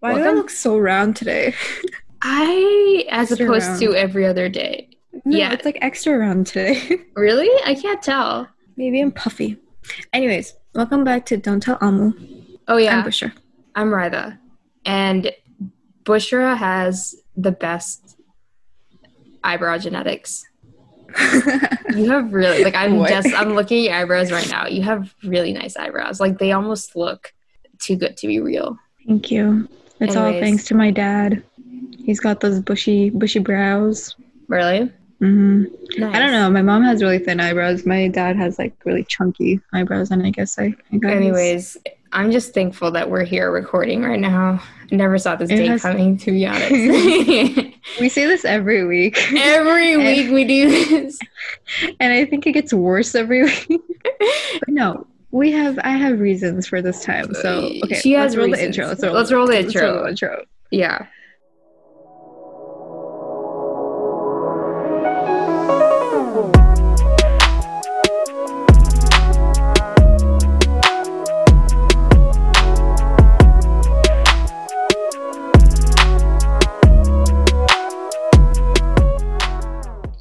Why do I look so round today? I, as Extra opposed round. to every other day. No, Yeah. it's like extra round today. Really? I can't tell. Maybe I'm puffy. Anyways, welcome back to Don't Tell Amu. Oh yeah, I'm Bushra. I'm Rytha, and Bushra has the best eyebrow genetics. You have really like I'm What? just I'm looking at your eyebrows right now. You have really nice eyebrows. Like they almost look too good to be real. Thank you. It's all thanks to my dad. He's got those bushy, bushy brows. Really? hmm Nice. I don't know. My mom has really thin eyebrows. My dad has like really chunky eyebrows, and I guess I. I. Anyways, I'm just thankful that we're here recording right now. I never saw this It day has- coming, to be honest. we say this every week, Every week we do this. and I think it gets worse every week. but no, we have. I have reasons for this time. So okay, She has let's roll the intro. Let's roll, Let's roll the let's roll intro. the intro. Yeah.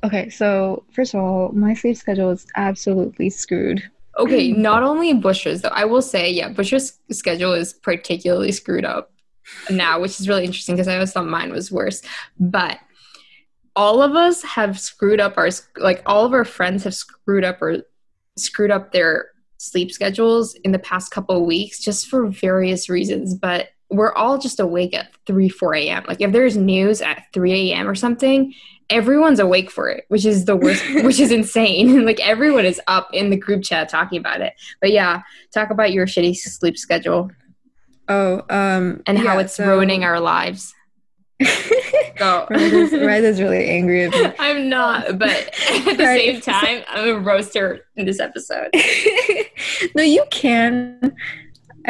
Okay, so first of all, my sleep schedule is absolutely screwed. Okay, not only Bush's though. I will say, yeah, Bush's schedule is particularly screwed up now, which is really interesting because I always thought mine was worse. But all of us have screwed up our like all of our friends have screwed up or screwed up their sleep schedules in the past couple of weeks just for various reasons. But we're all just awake at 3, 4 a.m. Like if there's news at 3 a.m. or something, everyone's awake for it, which is the worst, which is insane. like everyone is up in the group chat talking about it. But yeah, talk about your shitty sleep schedule Oh, um, and how yeah, it's so- ruining our lives. Go. Ryder's really angry at me. I'm not, but at the Right. same time, I'm a roaster in this episode. no, you can.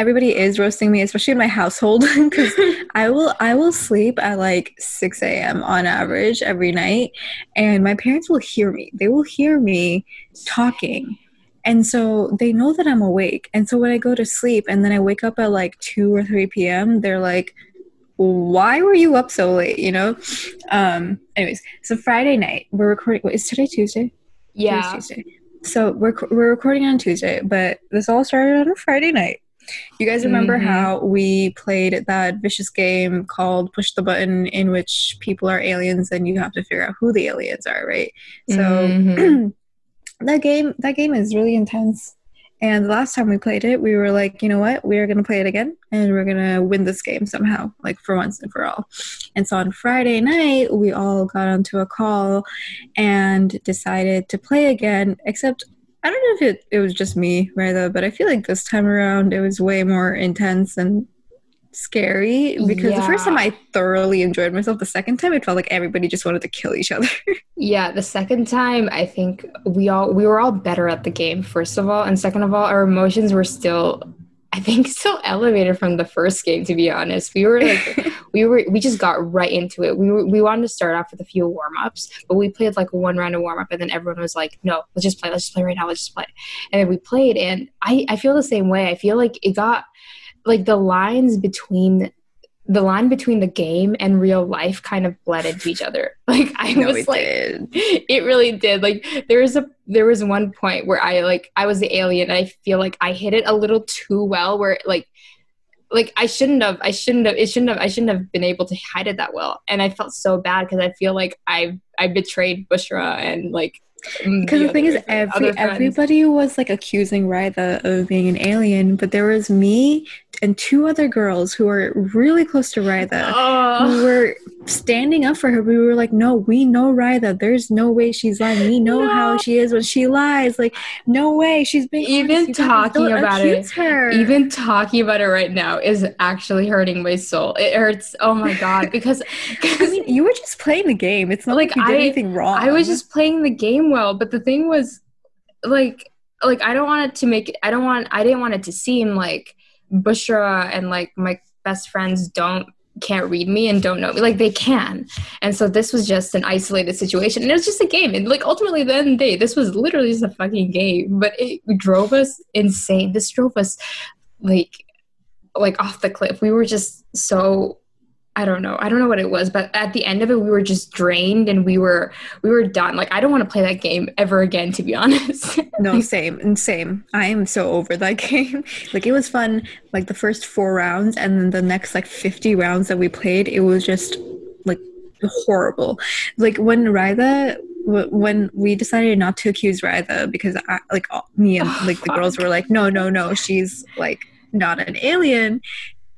Everybody is roasting me, especially in my household, because I will I will sleep at like six a.m. on average every night, and my parents will hear me. They will hear me talking, and so they know that I'm awake. And so when I go to sleep, and then I wake up at like two or three p.m., they're like, "Why were you up so late?" You know. Um. Anyways, so Friday night we're recording. Wait, is today Tuesday? Yeah. Today's Tuesday. So we're we're recording on Tuesday, but this all started on a Friday night. You guys remember Mhm. how we played that vicious game called Push the Button, in which people are aliens and you have to figure out who the aliens are, right? So Mhm. that game that game is really intense. And the last time we played it, we were like, you know what? We are going to play it again and we're going to win this game somehow, like for once and for all. And so on Friday night, we all got onto a call and decided to play again, except I don't know if it, it was just me, right? But I feel like this time around it was way more intense and scary because the first time I thoroughly enjoyed myself. The second time it felt like everybody just wanted to kill each other. Yeah, the second time I think we all we were all better at the game first of all, and second of all, our emotions were still I think still elevated from the first game to be honest. We were like we were we just got right into it. We were we wanted to start off with a few warm-ups, but we played like one round of warm-up and then everyone was like, "No, let's just play. Let's just play right now. Let's just play." And then we played and I I feel the same way. I feel like it got like the lines between the line between the game and real life kind of bled into each other. Like I No, was it like did. it really did like there was a there was one point where i like i was the alien and i feel like i hit it a little too well where like like i shouldn't have i shouldn't have it shouldn't have i shouldn't have been able to hide it that well and i felt so bad because i feel like i i betrayed bushra and like mm, Because the, thing is, every everybody was like accusing Rytha of being an alien, but there was me and two other girls who were really close to Rytha. who oh, were standing up for her. We were like, no, we know Rytha. There's no way she's lying. We know No. how she is when she lies. Like, no way. She's being Even. Talking about it, her. even talking about it right now is actually hurting my soul it hurts oh my god because I mean, you were just playing the game. It's not like, Like, you did I- anything wrong. I was just playing the game well, but the thing was like like I don't want it to make I don't want I didn't want it to seem like Bushra and like my best friends don't can't read me and don't know me. Like they can. And so this was just an isolated situation. And it was just a game. And like ultimately at the end day this was literally just a fucking game. But it drove us insane. This drove us like like off the cliff. We were just so I don't know. I don't know what it was, but at the end of it we were just drained and we were we were done. Like I don't want to play that game ever again to be honest. no, same and same. I am so over that game. like it was fun like the first 4 rounds and then the next like 50 rounds that we played, it was just like horrible. Like when Rytha when we decided not to accuse Rytha because I, like me and like the girls were like no no no she's like not an alien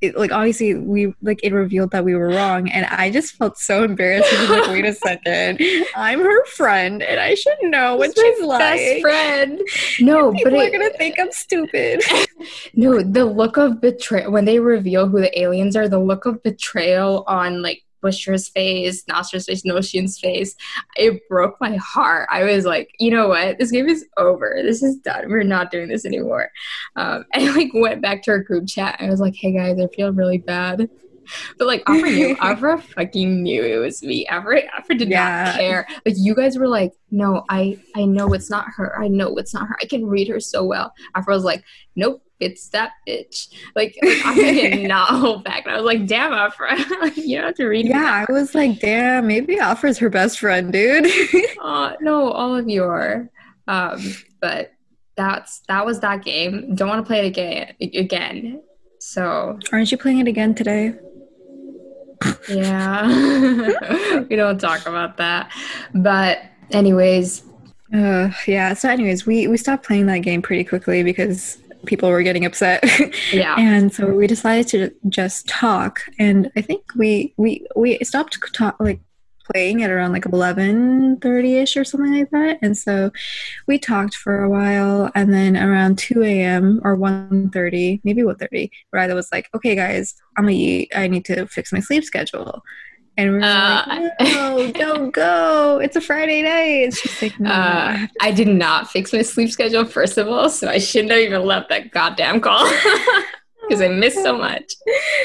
it, like obviously we like it revealed that we were wrong and i just felt so embarrassed. I was like wait a second. I'm her friend and i should know what she's like. best friend. No but People but are gonna think i'm stupid. No the look of betrayal when they reveal who the aliens are the look of betrayal on like Bushra's face, Nasra's face, Notion's face. It broke my heart. I was like, you know what? This game is over. This is done. We're not doing this anymore. Um, and I like went back to our group chat. I was like, hey guys, I feel really bad. But like Afra knew, Afra fucking knew it was me. Afra, Afra did yeah. not care. Like you guys were like, no, I, I know it's not her. I know it's not her. I can read her so well. Afra was like, nope, it's that bitch. Like, like I did not hold back. And I was like, damn, Afra, you don't have to read. Yeah, I was like, damn, maybe Afra's her best friend, dude. uh, no, all of you are. Um, but that's that was that game. Don't want to play it again. Again. So, aren't you playing it again today? Yeah, we don't talk about that. But anyways, uh, yeah. So, anyways, we we stopped playing that game pretty quickly because people were getting upset. Yeah. and so we decided to just talk. And I think we we we stopped talk like playing at around like 11.30ish or something like that and so we talked for a while and then around 2 a.m or 1.30 maybe 1.30 Rytha was like okay guys i'm gonna eat i need to fix my sleep schedule and we are uh, like, no, don't go. It's a Friday night. She's like, no. Uh, I, did not fix my sleep schedule, first of all, so I shouldn't have even left that goddamn call because I missed so much.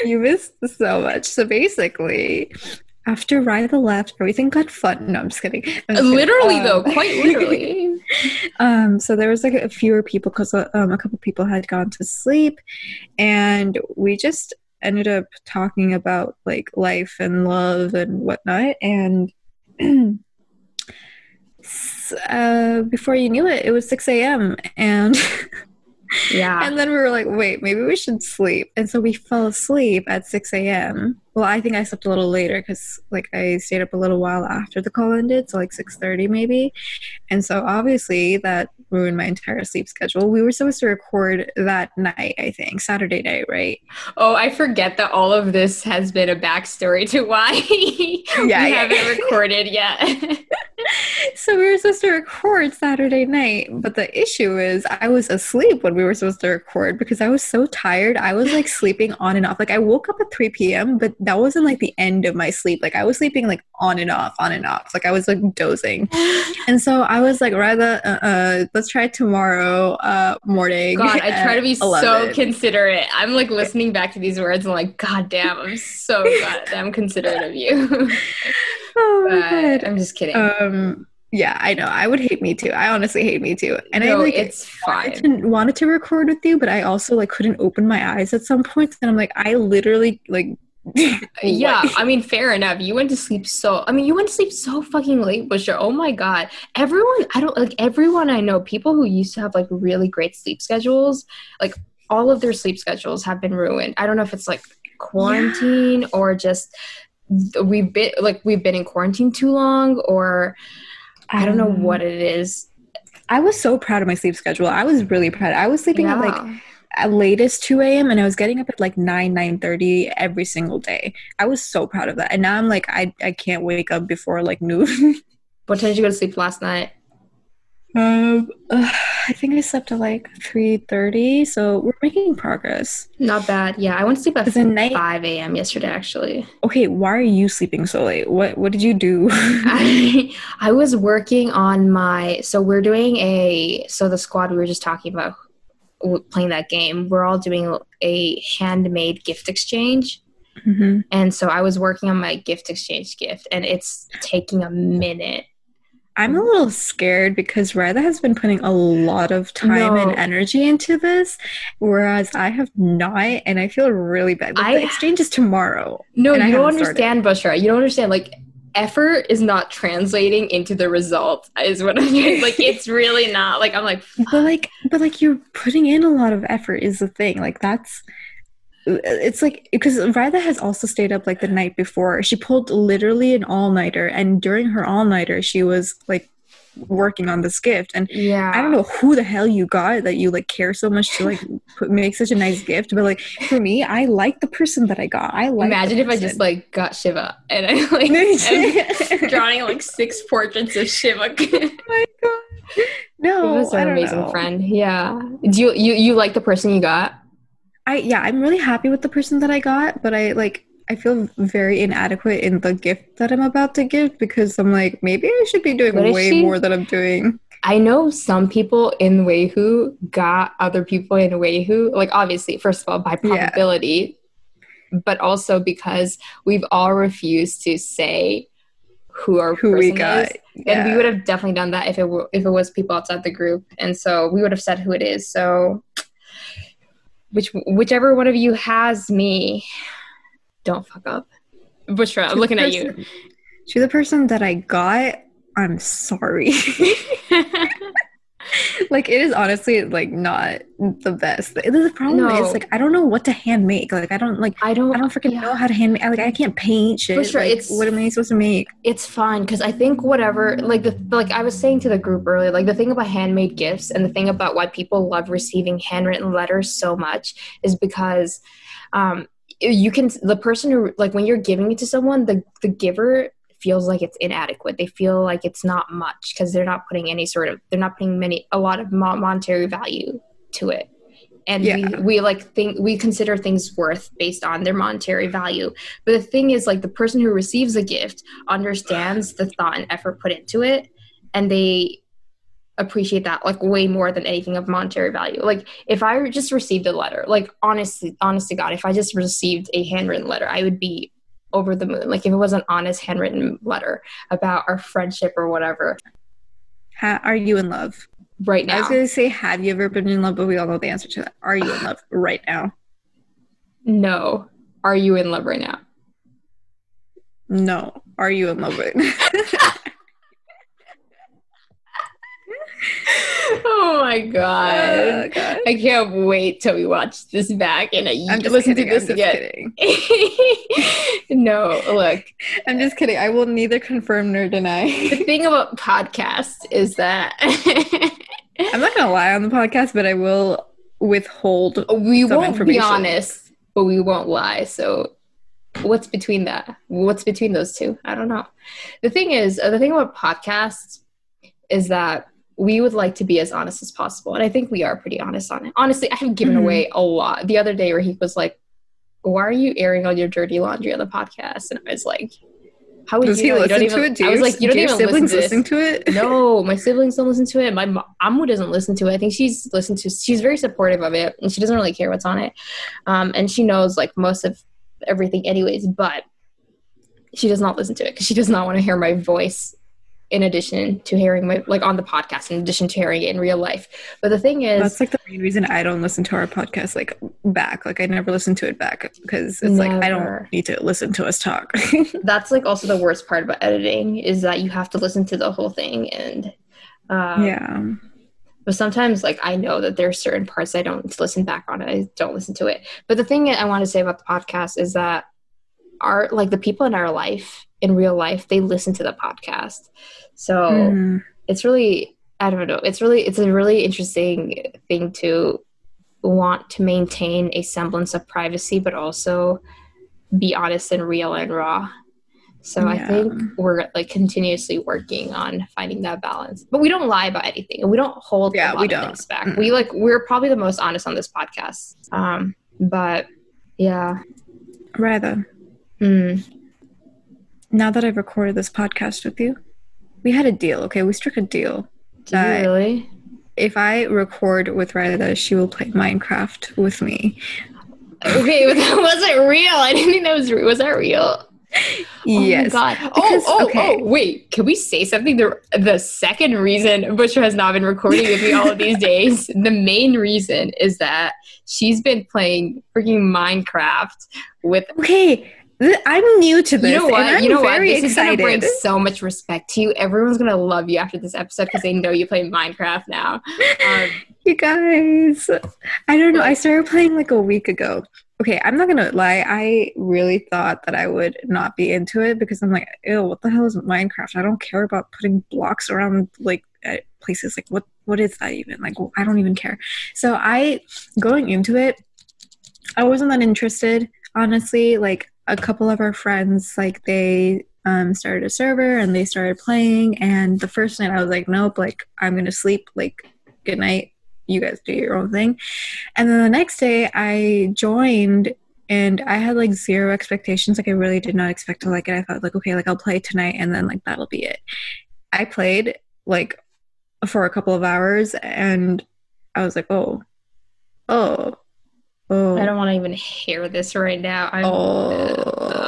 You missed so much. So basically, after Rytha left, everything got fun. No, I'm just kidding. I'm just literally, kidding. Um, though, quite literally. um, so there was like a fewer people because uh, um, a couple people had gone to sleep, and we just ended up talking about like life and love and whatnot. And uh, before you knew it, it was 6 a.m. And yeah. And then we were like, wait, maybe we should sleep. And so we fell asleep at 6 a.m. Well, I think I slept a little later because like I stayed up a little while after the call ended, so like 6:30 maybe. And so obviously that ruined my entire sleep schedule. We were supposed to record that night, I think, Saturday night, right? Oh, I forget that all of this has been a backstory to why yeah, we yeah. haven't recorded yet. so we were supposed to record Saturday night, but the issue is I was asleep when we were supposed to record because I was so tired. I was like sleeping on and off. Like I woke up at 3 p.m., but that wasn't like the end of my sleep. Like I was sleeping like on and off, on and off. Like I was like dozing. And so I was like, rather, uh, uh let's try tomorrow uh, morning. God, I try to be 11. so considerate. I'm like listening back to these words and like, God damn, I'm so goddamn considerate of you. oh my God. I'm just kidding. Um, yeah, I know. I would hate me too. I honestly hate me too. And no, I like it's fine. Wanted to, wanted to record with you, but I also like couldn't open my eyes at some point. And I'm like, I literally like yeah, I mean, fair enough. You went to sleep so. I mean, you went to sleep so fucking late, Bushra. Oh my god, everyone. I don't like everyone I know. People who used to have like really great sleep schedules, like all of their sleep schedules have been ruined. I don't know if it's like quarantine yeah. or just we've been like we've been in quarantine too long, or I don't know um, what it is. I was so proud of my sleep schedule. I was really proud. I was sleeping yeah. at like at latest 2 a.m. and I was getting up at like 9, 9 30 every single day. I was so proud of that. And now I'm like, I, I can't wake up before like noon. what time did you go to sleep last night? Um, uh, I think I slept at like 3.30, so we're making progress. Not bad. Yeah, I went to sleep at night- 5 a.m. yesterday, actually. Okay, why are you sleeping so late? What What did you do? I, I was working on my, so we're doing a, so the squad we were just talking about playing that game, we're all doing a handmade gift exchange. Mm-hmm. And so I was working on my gift exchange gift, and it's taking a minute. I'm a little scared because Ryla has been putting a lot of time No. and energy into this, whereas I have not, and I feel really bad. Like, I- the exchange is tomorrow. No, you don't haven't started. understand, Bushra. You don't understand. Like, effort is not translating into the result. Is what I'm saying. Like, it's really not. Like, I'm like, But like, but like, you're putting in a lot of effort is the thing. Like, that's. It's like because Ryla has also stayed up like the night before. She pulled literally an all nighter, and during her all nighter, she was like working on this gift. And yeah. I don't know who the hell you got that you like care so much to like put, make such a nice gift, but like for me, I like the person that I got. I like. Imagine if I just like got Shiva and I like am drawing like six portraits of Shiva. it oh my god. No, was I an amazing know. friend. Yeah. Do you you you like the person you got? I yeah, I'm really happy with the person that I got, but I like I feel very inadequate in the gift that I'm about to give because I'm like maybe I should be doing What way she? more than I'm doing. I know some people in Waihu got other people in Waihu. Like obviously, first of all, by Yeah. probability, but also because we've all refused to say who our Who we got. is. And we would have definitely done that if it were, if it was people outside the group, and so we would have said who it is. So, which whichever one of you has me, don't fuck up. Bushra, I'm looking at you. To the person that I got, I'm sorry. like it is honestly like not the best. The, problem No. is like I don't know what to hand make. Like I don't like I don't. I don't freaking yeah. know how to hand make. Like I can't paint shit. For sure, Like, it's- what am I supposed to make? it's fine because I think whatever, like the like I was saying to the group earlier, like the thing about handmade gifts and the thing about why people love receiving handwritten letters so much is because um, you can the person who like when you're giving it to someone, the the giver feels like it's inadequate. They feel like it's not much because they're not putting any sort of they're not putting many a lot of monetary value to it. And Yeah. we, we like think we consider things worth based on their monetary value. But the thing is, like the person who receives a gift understands the thought and effort put into it, and they appreciate that like way more than anything of monetary value. Like if I just received a letter, like honestly, honest to God, if I just received a handwritten letter, I would be over the moon. Like if it was an honest handwritten letter about our friendship or whatever. Ha- are you in love? Right now? I was gonna say, have you ever been in love? But we all know the answer to that. Are you in love right now? no. Are you in love right now? No. Are you in love right now? oh my god. Oh, God. I can't wait till we watch this back and I I'm just listen kidding. to this again. no, look. I'm just kidding. I will neither confirm nor deny. The thing about podcasts is that I'm not gonna lie on the podcast, but I will withhold. we some won't be honest, but we won't lie. So what's between that? What's between those two? I don't know. The thing is, uh, the thing about podcasts is that we would like to be as honest as possible. And I think we are pretty honest on it. Honestly, I have given Mhm. away a lot. The other day where he was like, why are you airing all your dirty laundry on the podcast? And I was like, how would Does you he know? You don't listen to even- it? Do I was like, you don't even siblings listen to listen to it? no, my siblings don't listen to it. My mom Amu doesn't listen to it. I think she's listened to. She's very supportive of it, and she doesn't really care what's on it. Um, and she knows like most of everything, anyways. But she does not listen to it because she does not want to hear my voice. In addition to hearing my like on the podcast, in addition to hearing it in real life. But the thing is, That's like the main reason I don't listen to our podcast like back. Like I never listen to it back because it's like I don't need to listen to us talk. that's like also the worst part about editing is that you have to listen to the whole thing and um, yeah. but sometimes like i know that there are certain parts i don't listen back on it i don't listen to it but the thing i want to say about the podcast is that our like the people in our life in real life they listen to the podcast. So Mhm. it's really i don't know it's really it's a really interesting thing to want to maintain a semblance of privacy but also be honest and real and raw. So i think we're like continuously working on finding that balance. But we don't lie about anything and we don't hold Yeah, we don't. things back. Mm-mm. we like we're probably the most honest on this podcast. Um but yeah. Rather, Mm. now that I've recorded this podcast with you, we had a deal. Okay, we struck a deal. do you That- really If I record with Ryda, she will play Minecraft with me. okay but that wasn't real i didn't think that was real. was that real yes. Oh god. Because- oh, oh, okay. oh, wait. Can we say something? The the second reason Butcher has not been recording with me all of these days, the main reason is that she's been playing freaking Minecraft with Okay, I'm new to this. you know what? I'm You know what? very This is gonna bring so much respect to you. Everyone's gonna love you after this episode because they know you play Minecraft now. Um, You guys, I don't know. I started playing like a week ago. Okay, I'm not gonna lie. I really thought that I would not be into it because I'm like, ew, what the hell is Minecraft? I don't care about putting blocks around like places. Like, what what is that even? Like, I don't even care. So I going into it, I wasn't that interested, honestly. Like a couple of our friends, like they um, started a server and they started playing. And the first night I was like, nope, like I'm gonna sleep. Like, good night. You guys do your own thing. And then the next day I joined and I had like zero expectations. Like I really did not expect to like it. I thought like, okay, like I'll play tonight and then like that'll be it. I played like for a couple of hours and I was like, oh, oh, oh. I don't want to even hear this right now. I'm, Oh.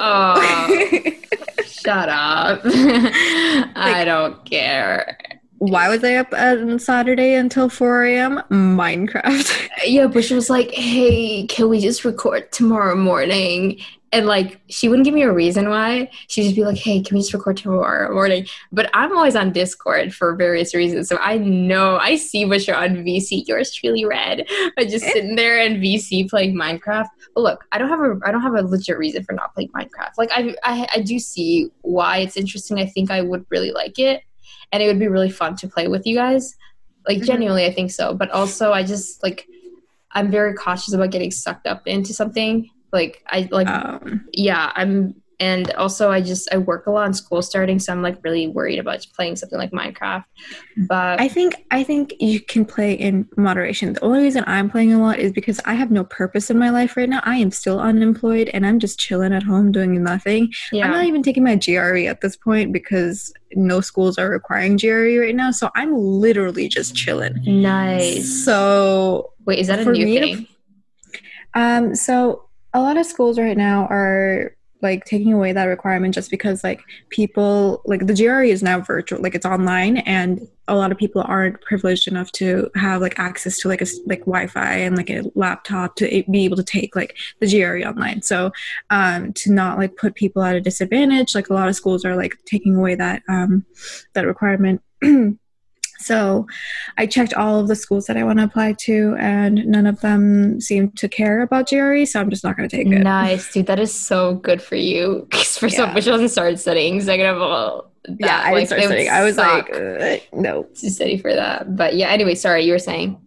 Oh. Shut up. I don't care. Why was I up on Saturday until 4 a.m.? Minecraft. Yeah, but she was like, hey, can we just record tomorrow morning? And like, she wouldn't give me a reason why. She'd just be like, hey, can we just record tomorrow morning? But I'm always on Discord for various reasons. So I know, I see what you're on VC. Yours truly red. I just eh? sitting there in VC playing Minecraft. But look, I don't have a, I don't have a legit reason for not playing Minecraft. Like, I, I, I do see why it's interesting. I think I would really like it. And it would be really fun to play with you guys. Like, Mhm. genuinely, I think so. But also, I just, like, I'm very cautious about getting sucked up into something. Like I like um, yeah, I'm and also I just I work a lot in school starting, so I'm like really worried about playing something like Minecraft. But I think I think you can play in moderation. The only reason I'm playing a lot is because I have no purpose in my life right now. I am still unemployed and I'm just chilling at home doing nothing. yeah. I'm not even taking my GRE at this point because no schools are requiring GRE right now. So I'm literally just chilling. nice. So Wait, is that a new to- thing? Um, so a lot of schools right now are like taking away that requirement just because like people like the GRE is now virtual, like it's online, and a lot of people aren't privileged enough to have like access to like a like Wi-Fi and like a laptop to be able to take like the GRE online. So um, to not like put people at a disadvantage, like a lot of schools are like taking away that um, that requirement. So I checked all of the schools that I want to apply to, and none of them seem to care about GRE, so I'm just not going to take it. Nice, dude. That is so good for you. 'Cause First of all, Yeah. Bush hasn't started studying. Second of all, yeah, I like, didn't start studying. I was suck like, uh, no. to study for that. But yeah, anyway, sorry, you were saying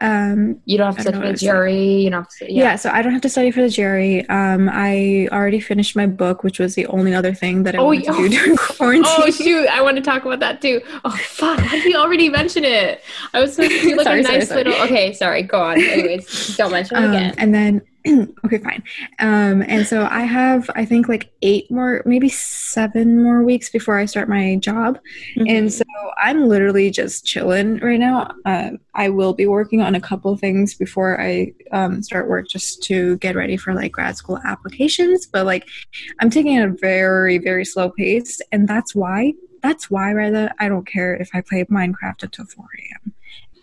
Um, you don't have to study for the GRE. You don't have to. yeah. Yeah. so I don't have to study for the GRE. Um, I already finished my book, which was the only other thing that I Oh, wanted to yeah. do during quarantine. Oh shoot! I want to talk about that too. Oh fuck! How did we already mention it? I was supposed to do like Sorry, a sorry, nice sorry. little. Okay, sorry. Go on. Anyways, don't mention it Um, again. and then okay fine. Um and so i have i think like eight more maybe seven more weeks before i start my job. Mm-hmm. and so i'm literally just chilling right now. Uh, i will be working on a couple things before i um, start work just to get ready for like grad school applications. But like i'm taking it at a very very slow pace. And that's why that's why rather i don't care if i play minecraft until 4 a.m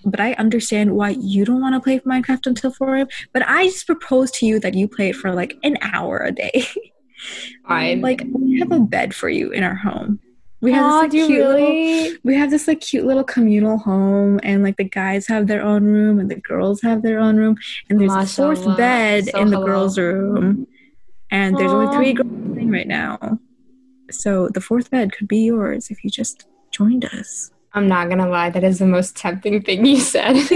but i understand why you don't want to play minecraft until 4 a.m but i just propose to you that you play it for like an hour a day. Um, I like we have a bed for you in our home. We have Aw, this do like, cute little really? we have this like cute little communal home and like the guys have their own room and the girls have their own room and there's a fourth bed So in the hello. girls room and there's only three girls right now. So the fourth bed could be yours if you just joined us I'm not gonna lie. That is the most tempting thing you said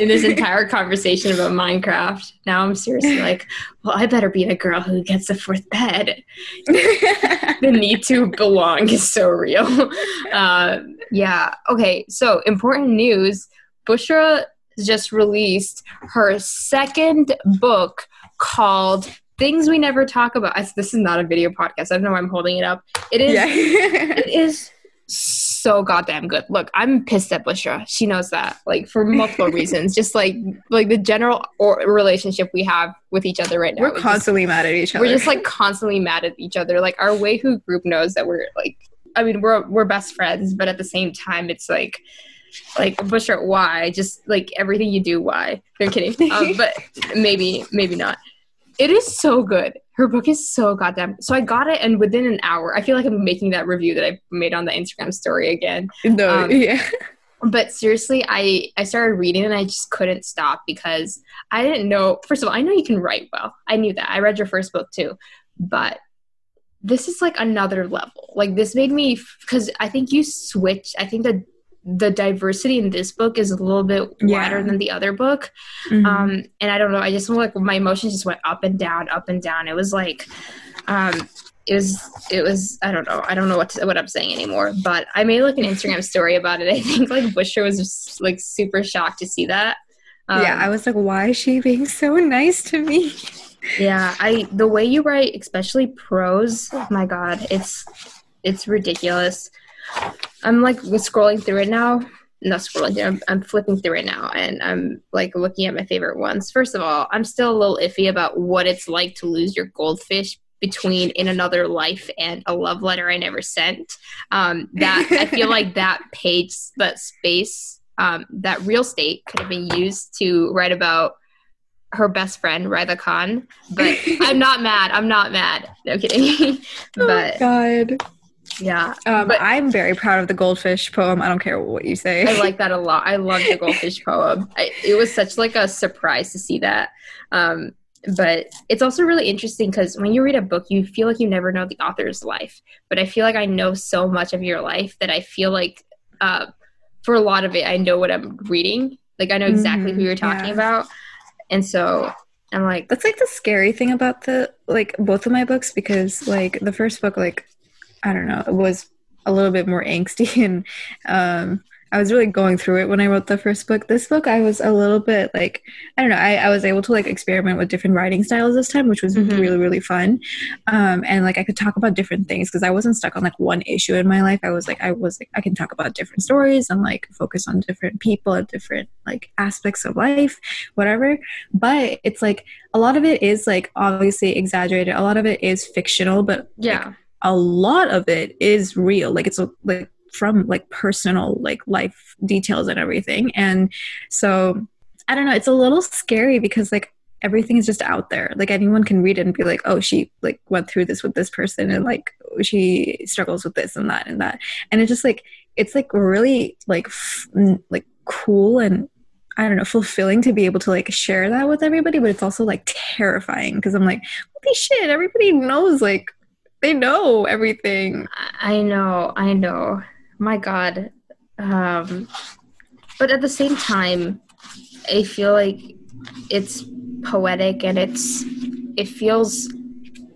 in this entire conversation about Minecraft. Now I'm seriously like, well, I better be the girl who gets the fourth bed. the need to belong is so real. Uh, yeah. Okay. So important news. Bushra just released her second book called Things We Never Talk About. I, this is not a video podcast. I don't know why I'm holding it up. It is. yeah It is so goddamn good. Look, I'm pissed at Bushra. She knows that, like for multiple reasons. Just like like the general or relationship we have with each other right now. We're constantly just, mad at each other. We're just like constantly mad at each other. Like our Wayhu group knows that we're like. I mean, we're we're best friends, but at the same time, it's like like Bushra, why? Just like everything you do, why? I'm kidding, um, but maybe maybe not. It is so good. Her book is so goddamn. So I got it, and within an hour, I feel like I'm making that review that I made on the Instagram story again. No, um, yeah. But seriously, I I started reading and I just couldn't stop because I didn't know. First of all, I know you can write well. I knew that. I read your first book too, but this is like another level. Like this made me because I think you switch. I think that the diversity in this book is a little bit wider yeah. than the other book. Mm-hmm. Um, and I don't know, I just like my emotions just went up and down, up and down. It was like, um, it was, it was, I don't know, I don't know what to, what I'm saying anymore. But I made like an Instagram story about it. I think like Bushra was just like super shocked to see that. Um, yeah, I was like, why is she being so nice to me? yeah, I the way you write, especially prose, oh my god, it's it's ridiculous. I'm like scrolling through it now. Not scrolling through. I'm, I'm flipping through it now, and I'm like looking at my favorite ones. First of all, I'm still a little iffy about what it's like to lose your goldfish between in another life and a love letter I never sent. Um, that I feel like that page, that space, um, that real estate could have been used to write about her best friend Raida Khan. But I'm not mad. I'm not mad. No kidding. but oh God. Yeah. Um, but I'm very proud of the goldfish poem. I don't care what you say. I like that a lot. I love the goldfish poem. I, it was such like a surprise to see that. Um, but it's also really interesting because when you read a book, you feel like you never know the author's life. But I feel like I know so much of your life that I feel like uh, for a lot of it, I know what I'm reading. Like I know exactly mm-hmm, who you're talking yeah. about. And so I'm like, that's like the scary thing about the like both of my books because like the first book, like I don't know, it was a little bit more angsty and um, I was really going through it when I wrote the first book. This book, I was a little bit like, I don't know, I, I was able to like experiment with different writing styles this time, which was mm-hmm. really, really fun. Um, and like I could talk about different things because I wasn't stuck on like one issue in my life. I was like, I was like, I can talk about different stories and like focus on different people and different like aspects of life, whatever. But it's like a lot of it is like obviously exaggerated, a lot of it is fictional, but yeah. Like, a lot of it is real. Like it's like from like personal like life details and everything. And so i don't know it's a little scary because like everything is just out there. Like anyone can read it and be like oh she like went through this with this person and like she struggles with this and that and that. And it's just like it's like really like f- like cool and I don't know, fulfilling to be able to like share that with everybody, but it's also like terrifying because I'm like, holy shit, everybody knows like they know everything. I know, I know. My God. Um, but at the same time, I feel like it's poetic and it's it feels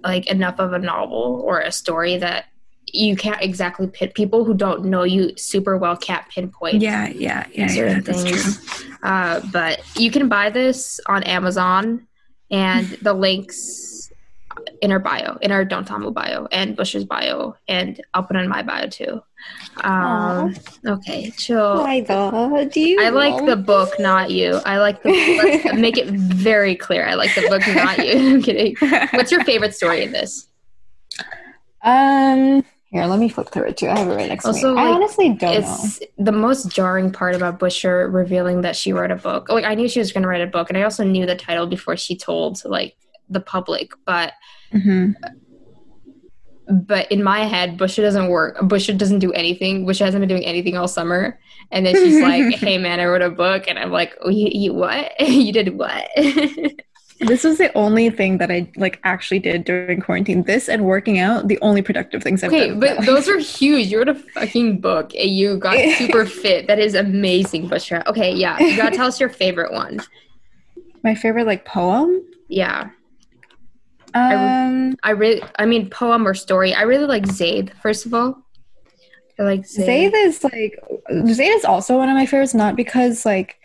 like enough of a novel or a story that you can't exactly pin people who don't know you super well can't pinpoint. Yeah, yeah, yeah, certain yeah, things. Uh, but you can buy this on Amazon, and the links in our bio, in our Don't Tamu bio, and Bush's bio, and I'll put in my bio too. Um, okay, chill. Why though? Do you? I like the book, not you. I like the. Book. make it very clear. I like the book, not you. I'm kidding. What's your favorite story in this? Um. Here, let me flip through it too. I have it right next also, to me. Like, I honestly don't it's know. The most jarring part about Bushra revealing that she wrote a book. Like I knew she was going to write a book, and I also knew the title before she told like the public. But Mm-hmm. But in my head, Bushra doesn't work. Bushra doesn't do anything. Bushra hasn't been doing anything all summer. And then she's like, "Hey man, I wrote a book," and I'm like, oh, you, you what? you did what?" this was the only thing that I like actually did during quarantine. This and working out, the only productive things I've okay, done. Okay, but those are huge. You wrote a fucking book and you got super fit. That is amazing, Bushra. Okay, yeah. You gotta tell us your favorite one. My favorite like poem? Yeah. Um, I, I really, I mean, poem or story. I really like Zaid. First of all, I like Zaid. Zaid is like Zaid is also one of my favorites. Not because like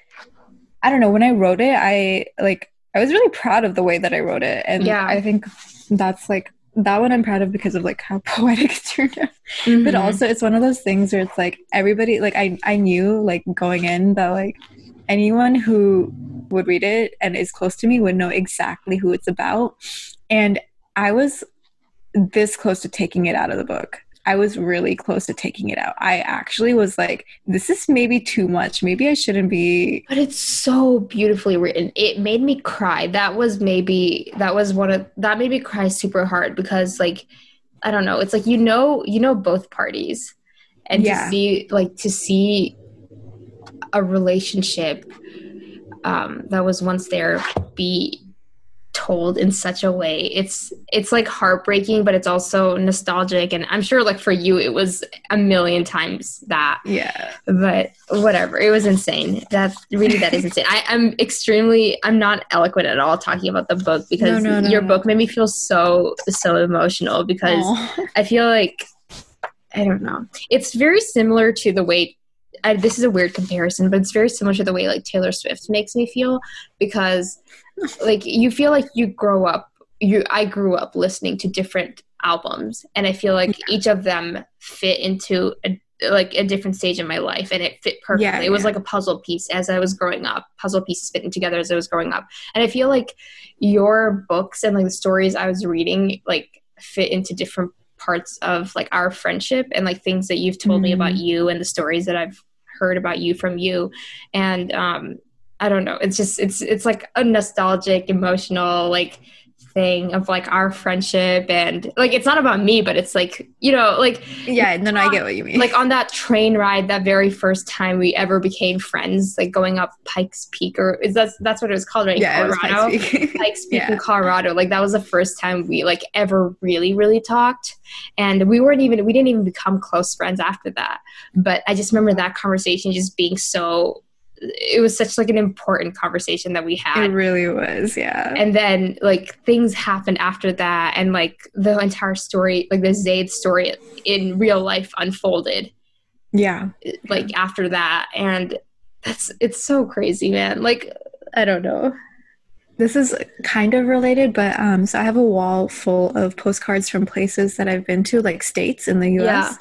I don't know when I wrote it, I like I was really proud of the way that I wrote it, and yeah, I think that's like that one I'm proud of because of like how poetic it turned out. Mm-hmm. But also it's one of those things where it's like everybody like I I knew like going in that like anyone who would read it and is close to me would know exactly who it's about. And I was this close to taking it out of the book. I was really close to taking it out. I actually was like, this is maybe too much. Maybe I shouldn't be. But it's so beautifully written. It made me cry. That was maybe that was one of that made me cry super hard because like I don't know. It's like you know you know both parties, and Yeah. to see like to see a relationship um, that was once there be told in such a way. It's it's like heartbreaking but it's also nostalgic. And i'm sure like for you it was a million times that. Yeah. but whatever. It was insane. That really that is insane. I, i'm extremely i'm not eloquent at all talking about the book because No, no, no, your book made me feel so so emotional because Aw. i feel like i don't know. It's very similar to the way I, this is a weird comparison but it's very similar to the way like taylor swift makes me feel because like you feel like you grow up you i grew up listening to different albums and i feel like each of them fit into a like a different stage in my life and it fit perfectly Yeah, it was yeah. like a puzzle piece as i was growing up puzzle pieces fitting together as i was growing up and i feel like your books and like the stories i was reading like fit into different parts of like our friendship and like things that you've told me Mhm. about you and the stories that i've heard about you from you and um I don't know. It's just it's it's like a nostalgic, emotional like thing of like our friendship and like it's not about me, but it's like you know like yeah, no, no, I get what you mean. like on that train ride that very first time we ever became friends, like going up Pikes Peak or is that that's what it was called right? yeah, Colorado. Pikes Peak. Pikes Peak Yeah. in Colorado. Like that was the first time we like ever really, really talked. And we weren't even we didn't even become close friends after that. But I just remember that conversation just being so it was such like an important conversation that we had. It really was, yeah. And then like things happened after that and like the entire story, like the Zayd story in real life unfolded yeah. like after that. And that's it's so crazy, man. Like I don't know. This is kind of related, but um, so I have a wall full of postcards from places that I've been to, like states in the US. Yeah.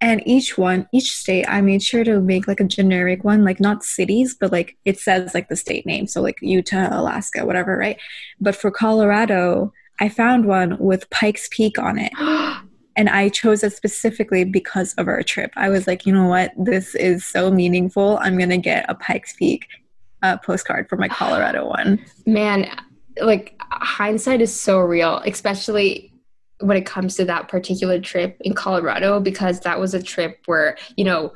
And each one, each state, I made sure to make like a generic one, like not cities, but like it says like the state name. So like Utah, Alaska, whatever, right? But for Colorado, I found one with Pikes Peak on it. And I chose it specifically because of our trip. I was like, you know what? This is so meaningful. I'm going to get a Pikes Peak uh, postcard for my Colorado one. man like hindsight is so real especially when it comes to that particular trip in colorado because that was a trip where you know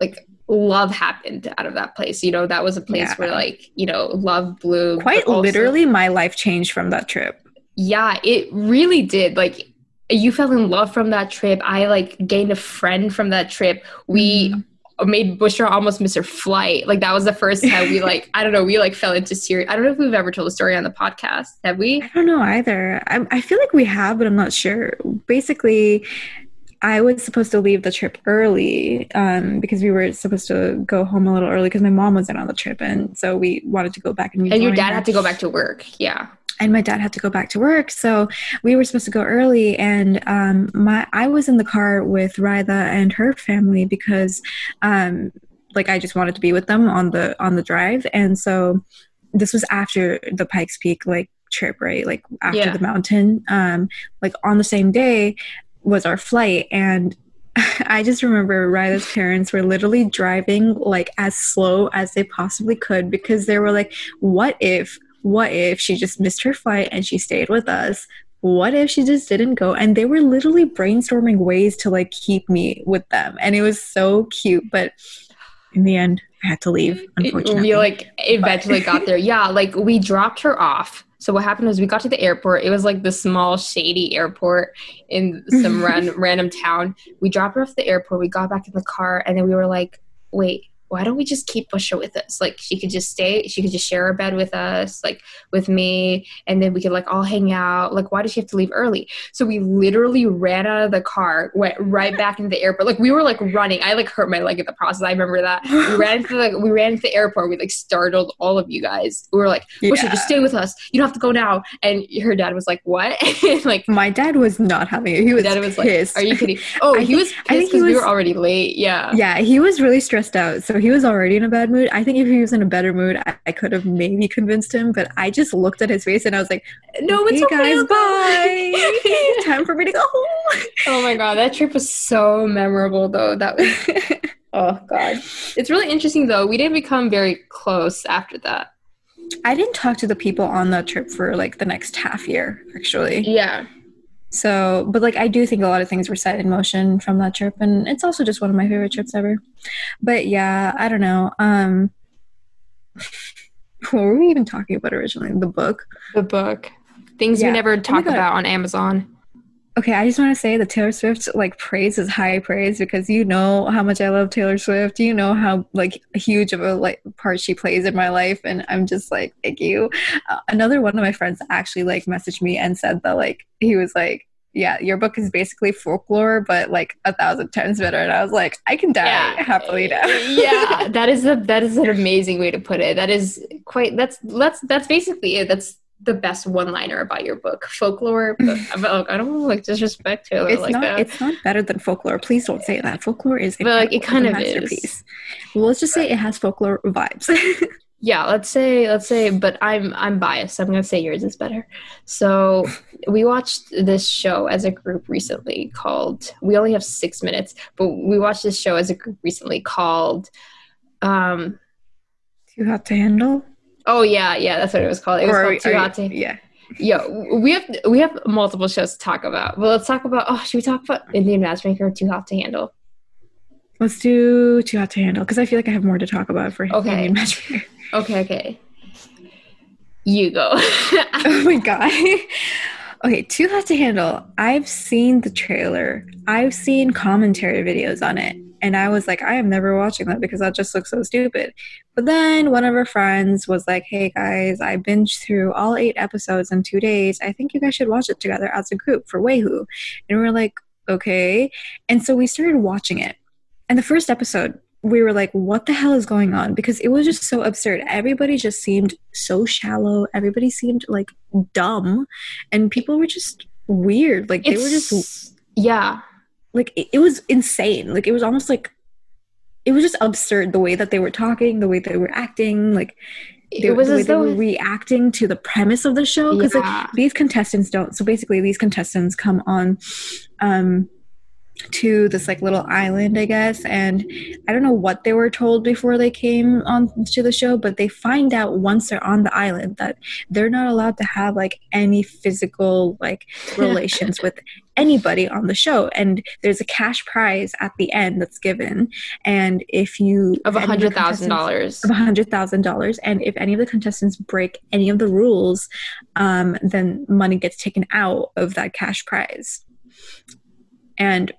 like love happened out of that place you know that was a place Yeah. where like you know love blew Quite also- literally, my life changed from that trip. yeah it really did like you fell in love from that trip i like gained a friend from that trip we Mhm. Made Bushra almost miss her flight. Like that was the first time we like I don't know we like fell into serious. I don't know if we've ever told a story on the podcast. Have we? I don't know either. I, I feel like we have, but I'm not sure. Basically, I was supposed to leave the trip early um, because we were supposed to go home a little early because my mom wasn't on the trip, and so we wanted to go back and. And your dad her. had to go back to work. Yeah. and my dad had to go back to work so we were supposed to go early and um, my i was in the car with Rytha and her family because um, like i just wanted to be with them on the on the drive and so this was after the pikes peak like trip right like after Yeah. the mountain um, like on the same day was our flight and I just remember Ryla's parents were literally driving like as slow as they possibly could because they were like, what if, what if she just missed her flight and she stayed with us? What if she just didn't go? And they were literally brainstorming ways to like keep me with them. And it was so cute. But in the end, I had to leave, unfortunately. We like eventually got there. Yeah, like we dropped her off. So what happened was we got to the airport. It was like the small shady airport in some ran- random town. We dropped her off the airport. We got back in the car and then we were like, "Wait, why don't we just keep Busha with us? Like she could just stay, she could just share a bed with us, like with me, and then we could like all hang out. Like, why does she have to leave early? So we literally ran out of the car, went right back into the airport. Like we were like running. I like hurt my leg in the process. I remember that. We ran into the we ran into the airport. We like startled all of you guys. We were like, Busha, Yeah. just stay with us. You don't have to go now. And her dad was like, What? like My dad was not having it. He was, dad was pissed. like, Are you kidding? Oh, I he think- was pissed he because we were already late. Yeah. yeah, he was really stressed out. So he was already in a bad mood. I think if he was in a better mood, I, I could have maybe convinced him. But I just looked at his face and I was like, No, "Hey it's okay. guys, bye. Time for me to go home." Oh my god, that trip was so memorable though. That was oh god. It's really interesting though. We didn't become very close after that. I didn't talk to the people on that trip for like the next half year, actually. Yeah. So, but like I do think a lot of things were set in motion from that trip, and it's also just one of my favorite trips ever. But yeah, I don't know. Um, what were we even talking about originally? The book. The book. Things Yeah. we never Oh talk God. about on Amazon. Okay, I just want to say that Taylor Swift like praise is high praise because you know how much I love Taylor Swift. You know how like huge of a like part she plays in my life, and I'm just like, thank you. Uh, another one of my friends actually like messaged me and said that like he was like, yeah, your book is basically folklore, but like a thousand times better. And I was like, I can die happily now. yeah, that is a that is an amazing way to put it. That is quite that's that's that's basically it. That's the best one liner about your book. Folklore. But, I don't want to like disrespect Taylor it's like not. that. It's not better than folklore. Please don't say that. Folklore is, But, like, it kind of is. Well, let's just say it has folklore vibes. yeah let's say let's say but i'm i'm biased i'm gonna say yours is better so we watched this show as a group recently called we only have six minutes but we watched this show as a group recently called um Too hot to handle. Oh yeah yeah that's what it was called it was Or called are too hot to Yeah. yo we have we have multiple shows to talk about but let's talk about oh should we talk about indian matchmaker or too hot to handle Let's do too hot to handle because I feel like I have more to talk about for Okay. Indian matchmaker. okay okay you go oh my god. okay, too hot to handle. I've seen the trailer. I've seen commentary videos on it. And I was like, I am never watching that because that just looks so stupid. But then one of our friends was like, Hey guys, I binged through all eight episodes in two days. I think you guys should watch it together as a group for Wayhu. And we are like, Okay. And so we started watching it. And the first episode, we were like, what the hell is going on? Because it was just so absurd. Everybody just seemed so shallow. Everybody seemed like dumb. And people were just weird. Like they were just yeah like it, it was insane. Like it was almost like it was just absurd the way that they were talking, the way they were acting, like they, it was the way as they though were reacting to the premise of the show. Because like these contestants don't so basically these contestants come on um to this like little island i guess and i don't know what they were told before they came on to the show but they find out once they're on the island that they're not allowed to have like any physical like relations with anybody on the show and there's a cash prize at the end that's given and if you of a hundred thousand dollars. of a hundred thousand dollars and if any of the contestants break any of the rules um, then money gets taken out of that cash prize and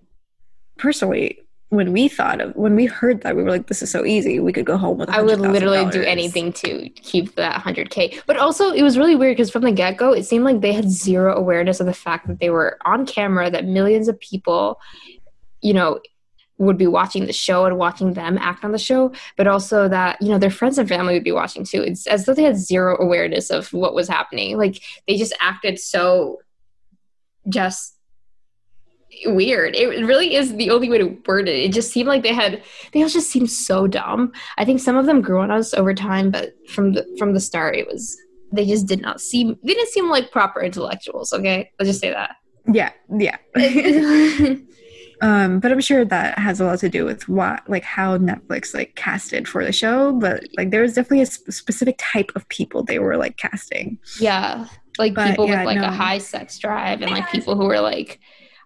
personally when we thought of when we heard that we were like this is so easy we could go home with I would literally do anything to keep that hundred k. But also, it was really weird because from the get go, it seemed like they had zero awareness of the fact that they were on camera, that millions of people, you know, would be watching the show and watching them act on the show, but also that you know their friends and family would be watching too. It's as though they had zero awareness of what was happening. Like they just acted so just weird. It really is the only way to word it. It just seemed like they had they all just seemed so dumb. I think some of them grew on us over time, but from the from the start it was they just did not seem they didn't seem like proper intellectuals, okay? Let's just say that. yeah yeah um but i'm sure that has a lot to do with what like how netflix like casted for the show but like there was definitely a sp- specific type of people they were like casting yeah. Like But, people yeah, with like no. a high sex drive and like people who were like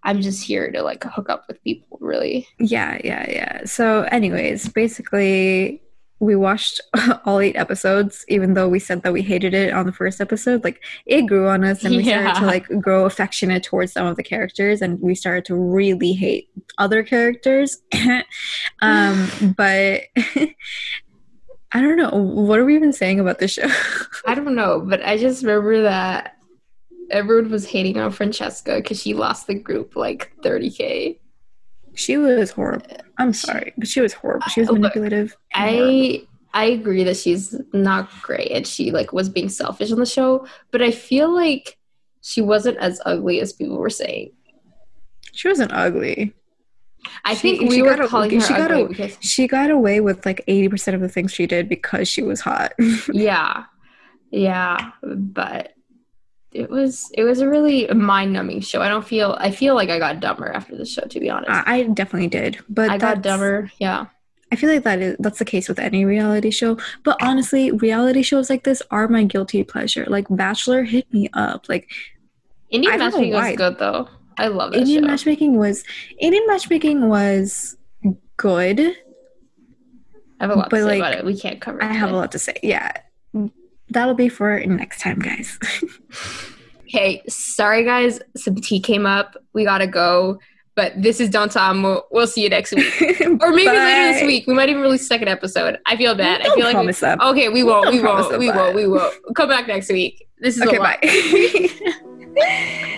I'm just here to like hook up with people, really. Yeah, yeah, yeah. So, anyways, basically, we watched all eight episodes, even though we said that we hated it on the first episode. Like, it grew on us, and we started to like grow affectionate towards some of the characters, and we started to really hate other characters. um, but I don't know. What are we even saying about this show? I don't know, but I just remember that everyone was hating on Francesca because she lost the group like 30k. She was horrible. I'm sorry, but she was horrible. She was oh, manipulative. I I agree that she's not great and she like was being selfish on the show, but I feel like she wasn't as ugly as people were saying. She wasn't ugly. I she, think we were got calling her she ugly a, because she got away with like 80% of the things she did because she was hot. yeah. Yeah, but it was it was a really mind-numbing show. I don't feel I feel like I got dumber after the show to be honest. I, definitely did. But I got dumber. Yeah. I feel like that is that's the case with any reality show. But honestly, reality shows like this are my guilty pleasure. Like Bachelor hit me up. Like Indian matchmaking was good though. I love it. Indian show. matchmaking was Indian matchmaking was good. I have a lot to say like, about it. We can't cover. I have a lot to say. Yeah, that'll be for next time, guys. hey, sorry guys, some tea came up. We gotta go. But this is Don't Tom. We'll, we'll see you next week, or maybe later this week. We might even release a second episode. I feel bad. Don't I feel like promise we, that. Okay, we won't. We won't. We won't. We won't. Come back next week. This is okay. Bye.